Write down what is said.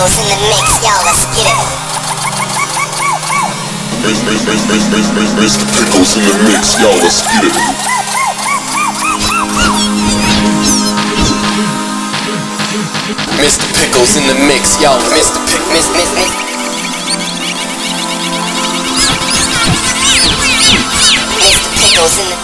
Pickles in the mix, y'all, let's get it. Mr. Pickles in the mix, y'all, let's get it. Mr. Pickles in the mix, y'all. Mr. Pick, Miss, Miss, Miss. Mr. Pickles in the